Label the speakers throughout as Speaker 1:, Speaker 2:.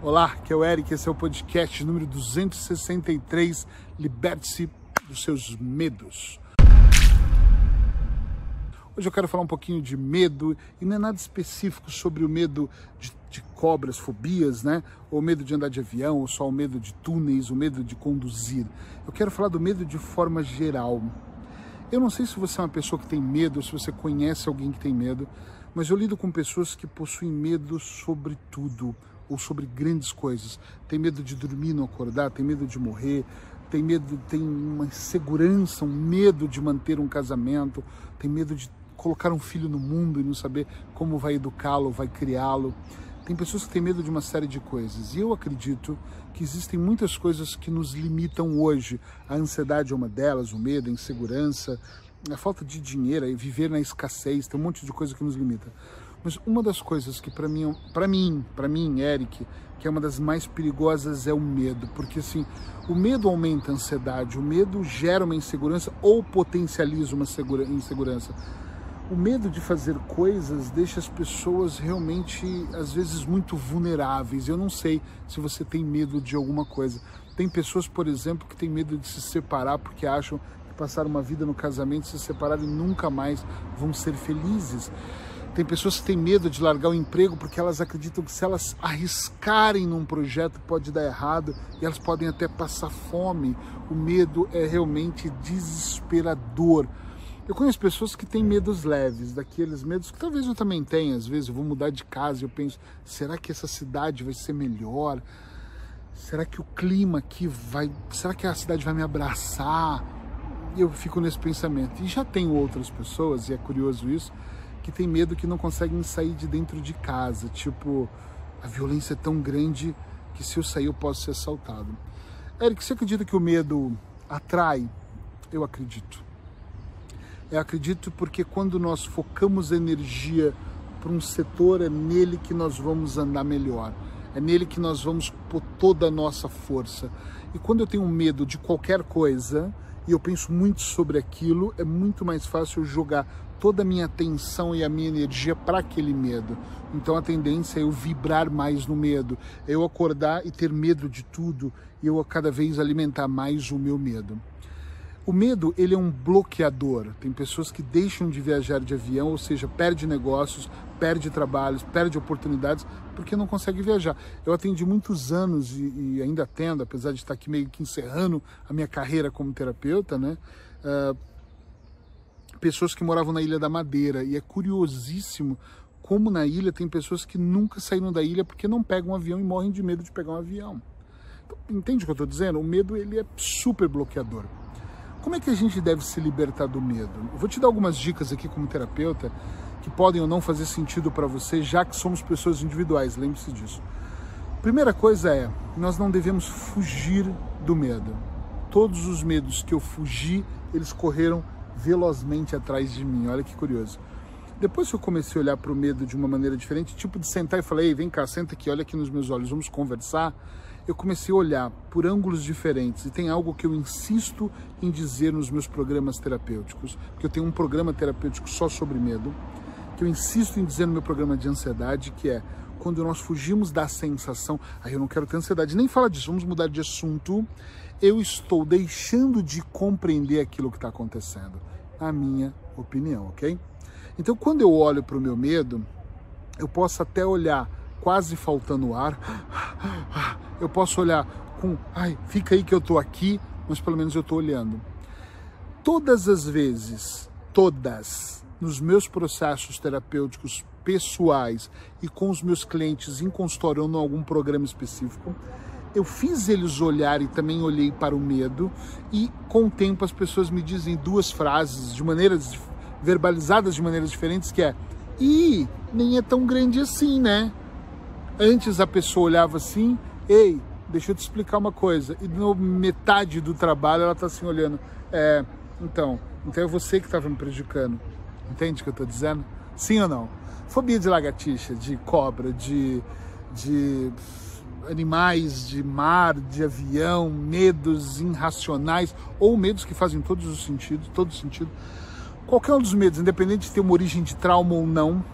Speaker 1: Olá, que é o Eric, esse é o podcast número 263, Liberte-se dos seus medos. Hoje eu quero falar um pouquinho de medo, e não é nada específico sobre o medo de, de cobras, fobias, né? Ou medo de andar de avião, ou só o medo de túneis, o medo de conduzir. Eu quero falar do medo de forma geral. Eu não sei se você é uma pessoa que tem medo, ou se você conhece alguém que tem medo, mas eu lido com pessoas que possuem medo sobre tudo ou sobre grandes coisas. Tem medo de dormir, não acordar, tem medo de morrer, tem medo, tem uma insegurança, um medo de manter um casamento, tem medo de colocar um filho no mundo e não saber como vai educá-lo, vai criá-lo. Tem pessoas que têm medo de uma série de coisas. E eu acredito que existem muitas coisas que nos limitam hoje. A ansiedade é uma delas, o medo, a insegurança, a falta de dinheiro, viver na escassez, tem um monte de coisa que nos limita. Mas uma das coisas que para mim, para mim, para mim, Eric, que é uma das mais perigosas é o medo, porque assim, o medo aumenta a ansiedade, o medo gera uma insegurança ou potencializa uma insegurança. O medo de fazer coisas deixa as pessoas realmente, às vezes, muito vulneráveis. Eu não sei se você tem medo de alguma coisa. Tem pessoas, por exemplo, que têm medo de se separar porque acham que passaram uma vida no casamento, se separaram e nunca mais vão ser felizes. Tem pessoas que têm medo de largar o emprego porque elas acreditam que se elas arriscarem num projeto pode dar errado e elas podem até passar fome. O medo é realmente desesperador. Eu conheço pessoas que têm medos leves, daqueles medos que talvez eu também tenha. Às vezes eu vou mudar de casa e eu penso: será que essa cidade vai ser melhor? Será que o clima aqui vai. Será que a cidade vai me abraçar? Eu fico nesse pensamento. E já tenho outras pessoas, e é curioso isso, que tem medo que não conseguem sair de dentro de casa. Tipo, a violência é tão grande que se eu sair eu posso ser assaltado. Eric, você acredita que o medo atrai? Eu acredito. Eu acredito porque quando nós focamos energia para um setor, é nele que nós vamos andar melhor. É nele que nós vamos pôr toda a nossa força. E quando eu tenho medo de qualquer coisa, e eu penso muito sobre aquilo, é muito mais fácil jogar toda a minha atenção e a minha energia para aquele medo. Então a tendência é eu vibrar mais no medo, é eu acordar e ter medo de tudo e eu cada vez alimentar mais o meu medo. O medo, ele é um bloqueador. Tem pessoas que deixam de viajar de avião, ou seja, perde negócios, perde trabalhos, perde oportunidades, porque não consegue viajar. Eu atendi muitos anos e, e ainda atendo, apesar de estar aqui meio que encerrando a minha carreira como terapeuta, né? Uh, pessoas que moravam na Ilha da Madeira. E é curiosíssimo como na ilha tem pessoas que nunca saíram da ilha porque não pegam um avião e morrem de medo de pegar um avião. Então, entende o que eu estou dizendo? O medo ele é super bloqueador. Como é que a gente deve se libertar do medo? Eu vou te dar algumas dicas aqui como terapeuta que podem ou não fazer sentido para você, já que somos pessoas individuais, lembre-se disso. Primeira coisa é, nós não devemos fugir do medo. Todos os medos que eu fugi, eles correram velozmente atrás de mim. Olha que curioso. Depois que eu comecei a olhar para o medo de uma maneira diferente, tipo de sentar e falar, ei, vem cá, senta aqui, olha aqui nos meus olhos, vamos conversar. Eu comecei a olhar por ângulos diferentes e tem algo que eu insisto em dizer nos meus programas terapêuticos, porque eu tenho um programa terapêutico só sobre medo, que eu insisto em dizer no meu programa de ansiedade, que é quando nós fugimos da sensação, aí eu não quero ter ansiedade, nem fala disso, vamos mudar de assunto. Eu estou deixando de compreender aquilo que está acontecendo, na minha opinião, ok? Então, quando eu olho para o meu medo, eu posso até olhar quase faltando ar, eu posso olhar com, ai, fica aí que eu estou aqui, mas pelo menos eu estou olhando. Todas as vezes, todas, nos meus processos terapêuticos pessoais e com os meus clientes em consultório ou em algum programa específico, eu fiz eles olhar e também olhei para o medo e com o tempo as pessoas me dizem duas frases de maneiras verbalizadas de maneiras diferentes que é e nem é tão grande assim, né? Antes a pessoa olhava assim, ei, deixa eu te explicar uma coisa. E no metade do trabalho ela está assim olhando, é, então, então é você que estava me prejudicando. Entende o que eu estou dizendo? Sim ou não? Fobia de lagartixa, de cobra, de, de animais de mar, de avião, medos irracionais ou medos que fazem todos os sentidos, todo sentido. Qualquer um dos medos, independente de ter uma origem de trauma ou não,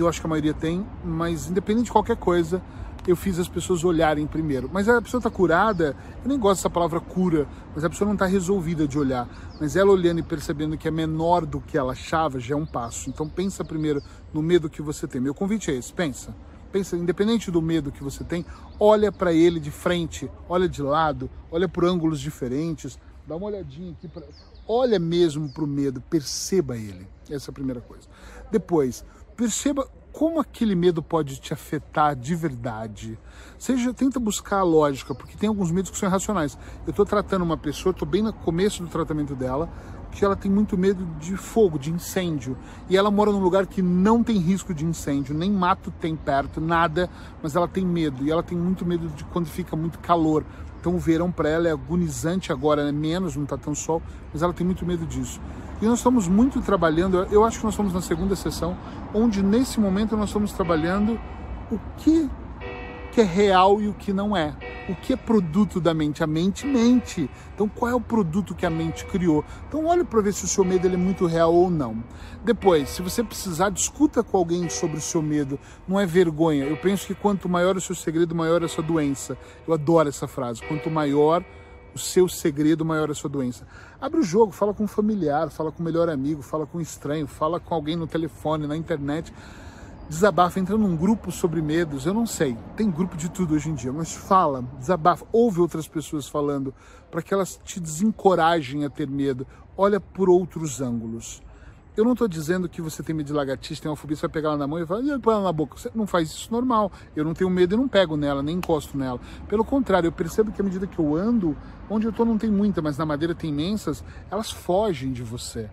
Speaker 1: eu acho que a maioria tem, mas independente de qualquer coisa, eu fiz as pessoas olharem primeiro. Mas a pessoa está curada, eu nem gosto dessa palavra cura, mas a pessoa não está resolvida de olhar. Mas ela olhando e percebendo que é menor do que ela achava, já é um passo. Então pensa primeiro no medo que você tem. Meu convite é esse, pensa. Pensa, independente do medo que você tem, olha para ele de frente, olha de lado, olha por ângulos diferentes, dá uma olhadinha aqui para olha mesmo para o medo, perceba ele. Essa é a primeira coisa. Depois, perceba como aquele medo pode te afetar de verdade. Seja, tenta buscar a lógica, porque tem alguns medos que são irracionais. Eu estou tratando uma pessoa, estou bem no começo do tratamento dela, que ela tem muito medo de fogo, de incêndio. E ela mora num lugar que não tem risco de incêndio, nem mato tem perto, nada, mas ela tem medo. E ela tem muito medo de quando fica muito calor. Então o verão para ela é agonizante agora, né? menos, não está tão sol, mas ela tem muito medo disso. E nós estamos muito trabalhando, eu acho que nós estamos na segunda sessão, onde nesse momento nós estamos trabalhando o que, que é real e o que não é. O que é produto da mente? A mente mente. Então, qual é o produto que a mente criou? Então, olhe para ver se o seu medo é muito real ou não. Depois, se você precisar, discuta com alguém sobre o seu medo. Não é vergonha. Eu penso que quanto maior o seu segredo, maior a sua doença. Eu adoro essa frase. Quanto maior o seu segredo, maior a sua doença. Abre o jogo, fala com um familiar, fala com o melhor amigo, fala com um estranho, fala com alguém no telefone, na internet. Desabafa, entra num grupo sobre medos, eu não sei, tem grupo de tudo hoje em dia, mas fala, desabafa, ouve outras pessoas falando, para que elas te desencorajem a ter medo, olha por outros ângulos. Eu não estou dizendo que você tem medo de lagartixa, tem uma fobia, você vai pegar ela na mão e vai põe ela na boca. Você não faz isso normal. Eu não tenho medo e não pego nela, nem encosto nela. Pelo contrário, eu percebo que à medida que eu ando, onde eu estou não tem muita, mas na madeira tem imensas, elas fogem de você.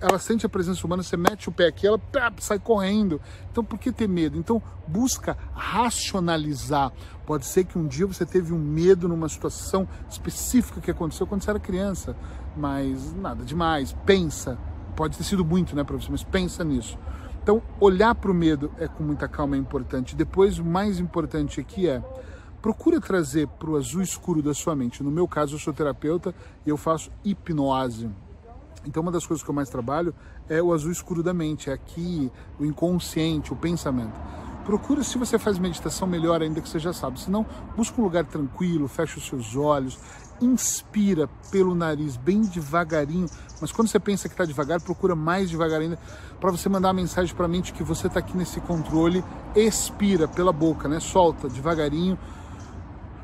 Speaker 1: Ela sente a presença humana, você mete o pé aqui, ela sai correndo. Então por que ter medo? Então busca racionalizar. Pode ser que um dia você teve um medo numa situação específica que aconteceu quando você era criança, mas nada demais. Pensa, Pode ter sido muito, né, para você, mas pensa nisso. Então, olhar para o medo é com muita calma é importante. Depois, o mais importante aqui é procura trazer para o azul escuro da sua mente. No meu caso, eu sou terapeuta e eu faço hipnose. Então, uma das coisas que eu mais trabalho é o azul escuro da mente, é aqui o inconsciente, o pensamento. Procura, se você faz meditação, melhor ainda que você já sabe. Se não, busca um lugar tranquilo, fecha os seus olhos, inspira pelo nariz bem devagarinho, mas quando você pensa que está devagar, procura mais devagar ainda para você mandar a mensagem para a mente que você está aqui nesse controle. Expira pela boca, né? Solta devagarinho,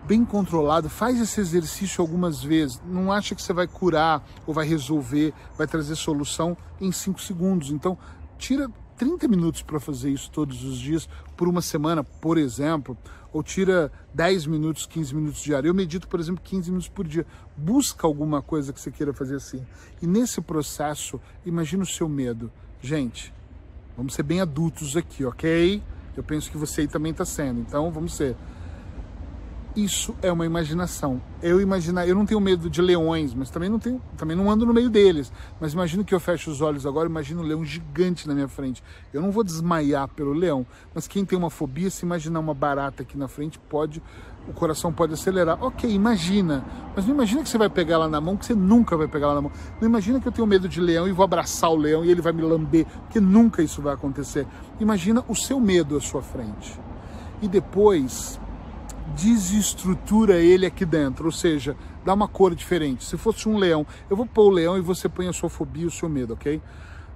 Speaker 1: bem controlado. Faz esse exercício algumas vezes. Não acha que você vai curar ou vai resolver, vai trazer solução em 5 segundos. Então, tira 30 minutos para fazer isso todos os dias, por uma semana, por exemplo, ou tira 10 minutos, 15 minutos diário. Eu medito, por exemplo, 15 minutos por dia. Busca alguma coisa que você queira fazer assim. E nesse processo, imagina o seu medo. Gente, vamos ser bem adultos aqui, ok? Eu penso que você aí também está sendo, então vamos ser isso é uma imaginação. Eu imaginar, eu não tenho medo de leões, mas também não tenho, também não ando no meio deles. Mas imagino que eu fecho os olhos agora, imagino um leão gigante na minha frente. Eu não vou desmaiar pelo leão, mas quem tem uma fobia, se imaginar uma barata aqui na frente, pode, o coração pode acelerar. Ok, imagina, mas não imagina que você vai pegar ela na mão, que você nunca vai pegar ela na mão. Não imagina que eu tenho medo de leão e vou abraçar o leão e ele vai me lamber, porque nunca isso vai acontecer. Imagina o seu medo à sua frente. E depois desestrutura ele aqui dentro, ou seja, dá uma cor diferente. Se fosse um leão, eu vou pôr o leão e você põe a sua fobia, o seu medo, ok?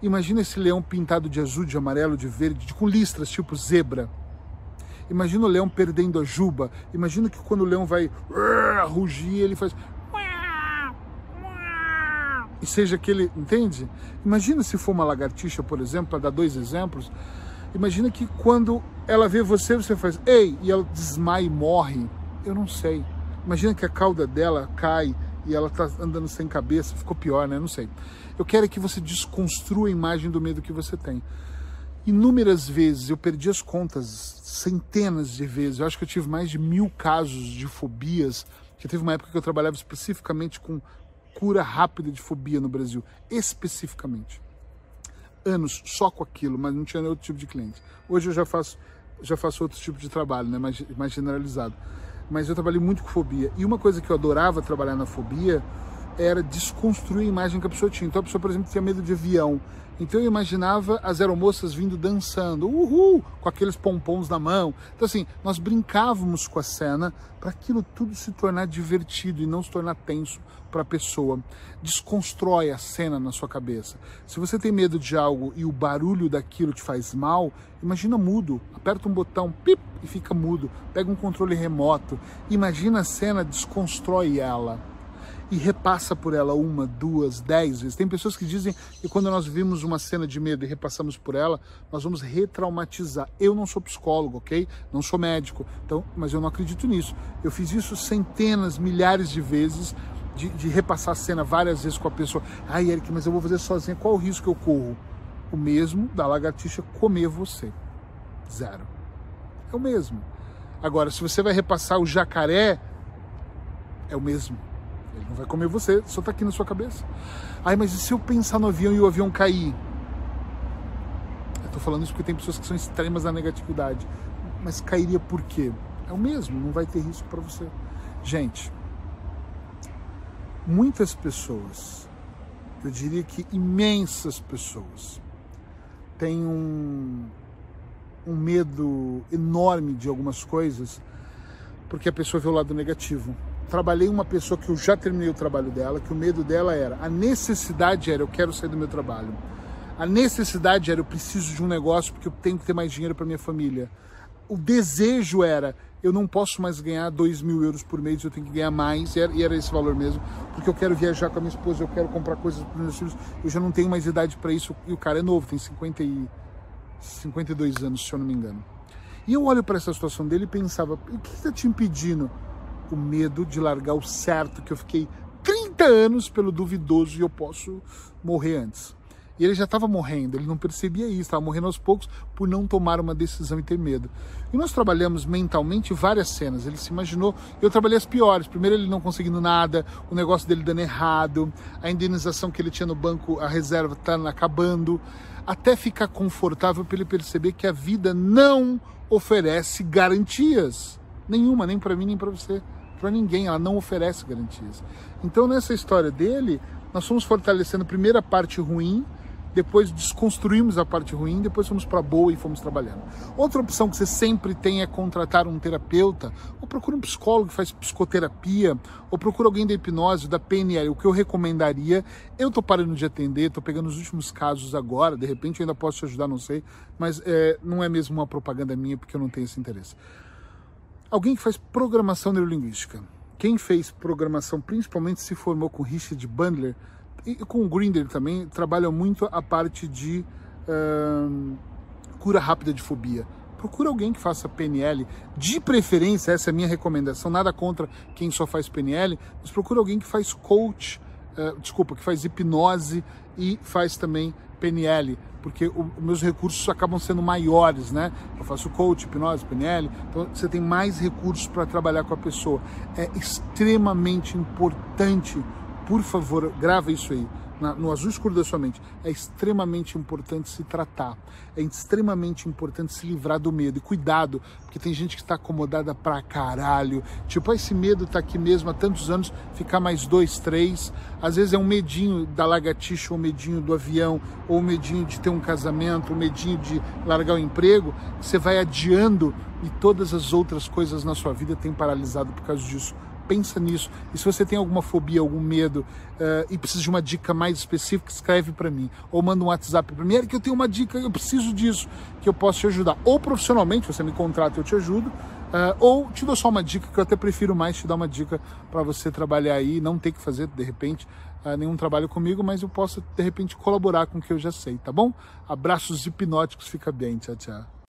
Speaker 1: Imagina esse leão pintado de azul, de amarelo, de verde, com listras tipo zebra. Imagina o leão perdendo a juba. Imagina que quando o leão vai rugir, ele faz e seja aquele, entende? Imagina se for uma lagartixa, por exemplo, para dar dois exemplos, Imagina que quando ela vê você, você faz ei, e ela desmaia e morre. Eu não sei. Imagina que a cauda dela cai e ela está andando sem cabeça, ficou pior, né? Não sei. Eu quero que você desconstrua a imagem do medo que você tem. Inúmeras vezes eu perdi as contas, centenas de vezes. Eu acho que eu tive mais de mil casos de fobias. Que teve uma época que eu trabalhava especificamente com cura rápida de fobia no Brasil, especificamente anos só com aquilo, mas não tinha outro tipo de cliente. Hoje eu já faço, já faço outro tipo de trabalho, né, mais, mais generalizado. Mas eu trabalhei muito com fobia. E uma coisa que eu adorava trabalhar na fobia era desconstruir a imagem que a pessoa tinha. Então a pessoa, por exemplo, tinha medo de avião. Então eu imaginava as aeromoças vindo dançando, uhul, com aqueles pompons na mão. Então assim, nós brincávamos com a cena para aquilo tudo se tornar divertido e não se tornar tenso para a pessoa. Desconstrói a cena na sua cabeça. Se você tem medo de algo e o barulho daquilo te faz mal, imagina mudo. Aperta um botão, pip, e fica mudo. Pega um controle remoto. Imagina a cena, desconstrói ela e repassa por ela uma, duas, dez vezes. Tem pessoas que dizem que quando nós vimos uma cena de medo e repassamos por ela, nós vamos retraumatizar. Eu não sou psicólogo, ok? Não sou médico, então, mas eu não acredito nisso. Eu fiz isso centenas, milhares de vezes, de, de repassar a cena várias vezes com a pessoa. Ai, Eric, mas eu vou fazer sozinho. Qual o risco que eu corro? O mesmo da lagartixa comer você. Zero. É o mesmo. Agora, se você vai repassar o jacaré, é o mesmo ele não vai comer você, só tá aqui na sua cabeça. Ai, mas e se eu pensar no avião e o avião cair? Eu tô falando isso porque tem pessoas que são extremas na negatividade. Mas cairia por quê? É o mesmo, não vai ter risco para você. Gente, muitas pessoas, eu diria que imensas pessoas, têm um, um medo enorme de algumas coisas porque a pessoa vê o lado negativo trabalhei uma pessoa que eu já terminei o trabalho dela, que o medo dela era, a necessidade era eu quero sair do meu trabalho. A necessidade era eu preciso de um negócio porque eu tenho que ter mais dinheiro para minha família. O desejo era eu não posso mais ganhar 2 mil euros por mês, eu tenho que ganhar mais, e era, esse valor mesmo, porque eu quero viajar com a minha esposa, eu quero comprar coisas para meus filhos, eu já não tenho mais idade para isso, e o cara é novo, tem 50 e, 52 anos, se eu não me engano. E eu olho para essa situação dele e pensava, o que está te impedindo o medo de largar o certo, que eu fiquei 30 anos pelo duvidoso e eu posso morrer antes. E ele já estava morrendo, ele não percebia isso, estava morrendo aos poucos por não tomar uma decisão e ter medo. E nós trabalhamos mentalmente várias cenas. Ele se imaginou, eu trabalhei as piores. Primeiro, ele não conseguindo nada, o negócio dele dando errado, a indenização que ele tinha no banco, a reserva está acabando, até ficar confortável para ele perceber que a vida não oferece garantias nenhuma, nem para mim nem para você para ninguém, ela não oferece garantias. Então, nessa história dele, nós fomos fortalecendo a parte ruim, depois desconstruímos a parte ruim, depois fomos para boa e fomos trabalhando. Outra opção que você sempre tem é contratar um terapeuta, ou procura um psicólogo que faz psicoterapia, ou procura alguém da hipnose, da PNL. O que eu recomendaria, eu estou parando de atender, estou pegando os últimos casos agora, de repente eu ainda posso te ajudar, não sei, mas é, não é mesmo uma propaganda minha porque eu não tenho esse interesse. Alguém que faz programação neurolinguística. Quem fez programação, principalmente se formou com Richard Bandler e com o Grinder também, trabalha muito a parte de cura rápida de fobia. Procura alguém que faça PNL, de preferência, essa é a minha recomendação, nada contra quem só faz PNL, mas procura alguém que faz coach, uh, desculpa, que faz hipnose e faz também PNL, porque os meus recursos acabam sendo maiores, né? Eu faço coach, hipnose, PNL, então você tem mais recursos para trabalhar com a pessoa. É extremamente importante, por favor, grava isso aí na, no azul escuro da sua mente, é extremamente importante se tratar, é extremamente importante se livrar do medo. E cuidado, porque tem gente que está acomodada pra caralho. Tipo, ah, esse medo tá aqui mesmo há tantos anos, ficar mais dois, três. Às vezes é um medinho da lagartixa, ou um medinho do avião, ou um medinho de ter um casamento, um medinho de largar o emprego. Você vai adiando e todas as outras coisas na sua vida têm paralisado por causa disso pensa nisso. E se você tem alguma fobia, algum medo uh, e precisa de uma dica mais específica, escreve para mim. Ou manda um WhatsApp para mim, Eric, eu tenho uma dica, eu preciso disso, que eu posso te ajudar. Ou profissionalmente, você me contrata eu te ajudo. Uh, ou te dou só uma dica, que eu até prefiro mais te dar uma dica para você trabalhar aí, não ter que fazer, de repente, uh, nenhum trabalho comigo, mas eu posso, de repente, colaborar com o que eu já sei, tá bom? Abraços hipnóticos, fica bem, tchau, tchau.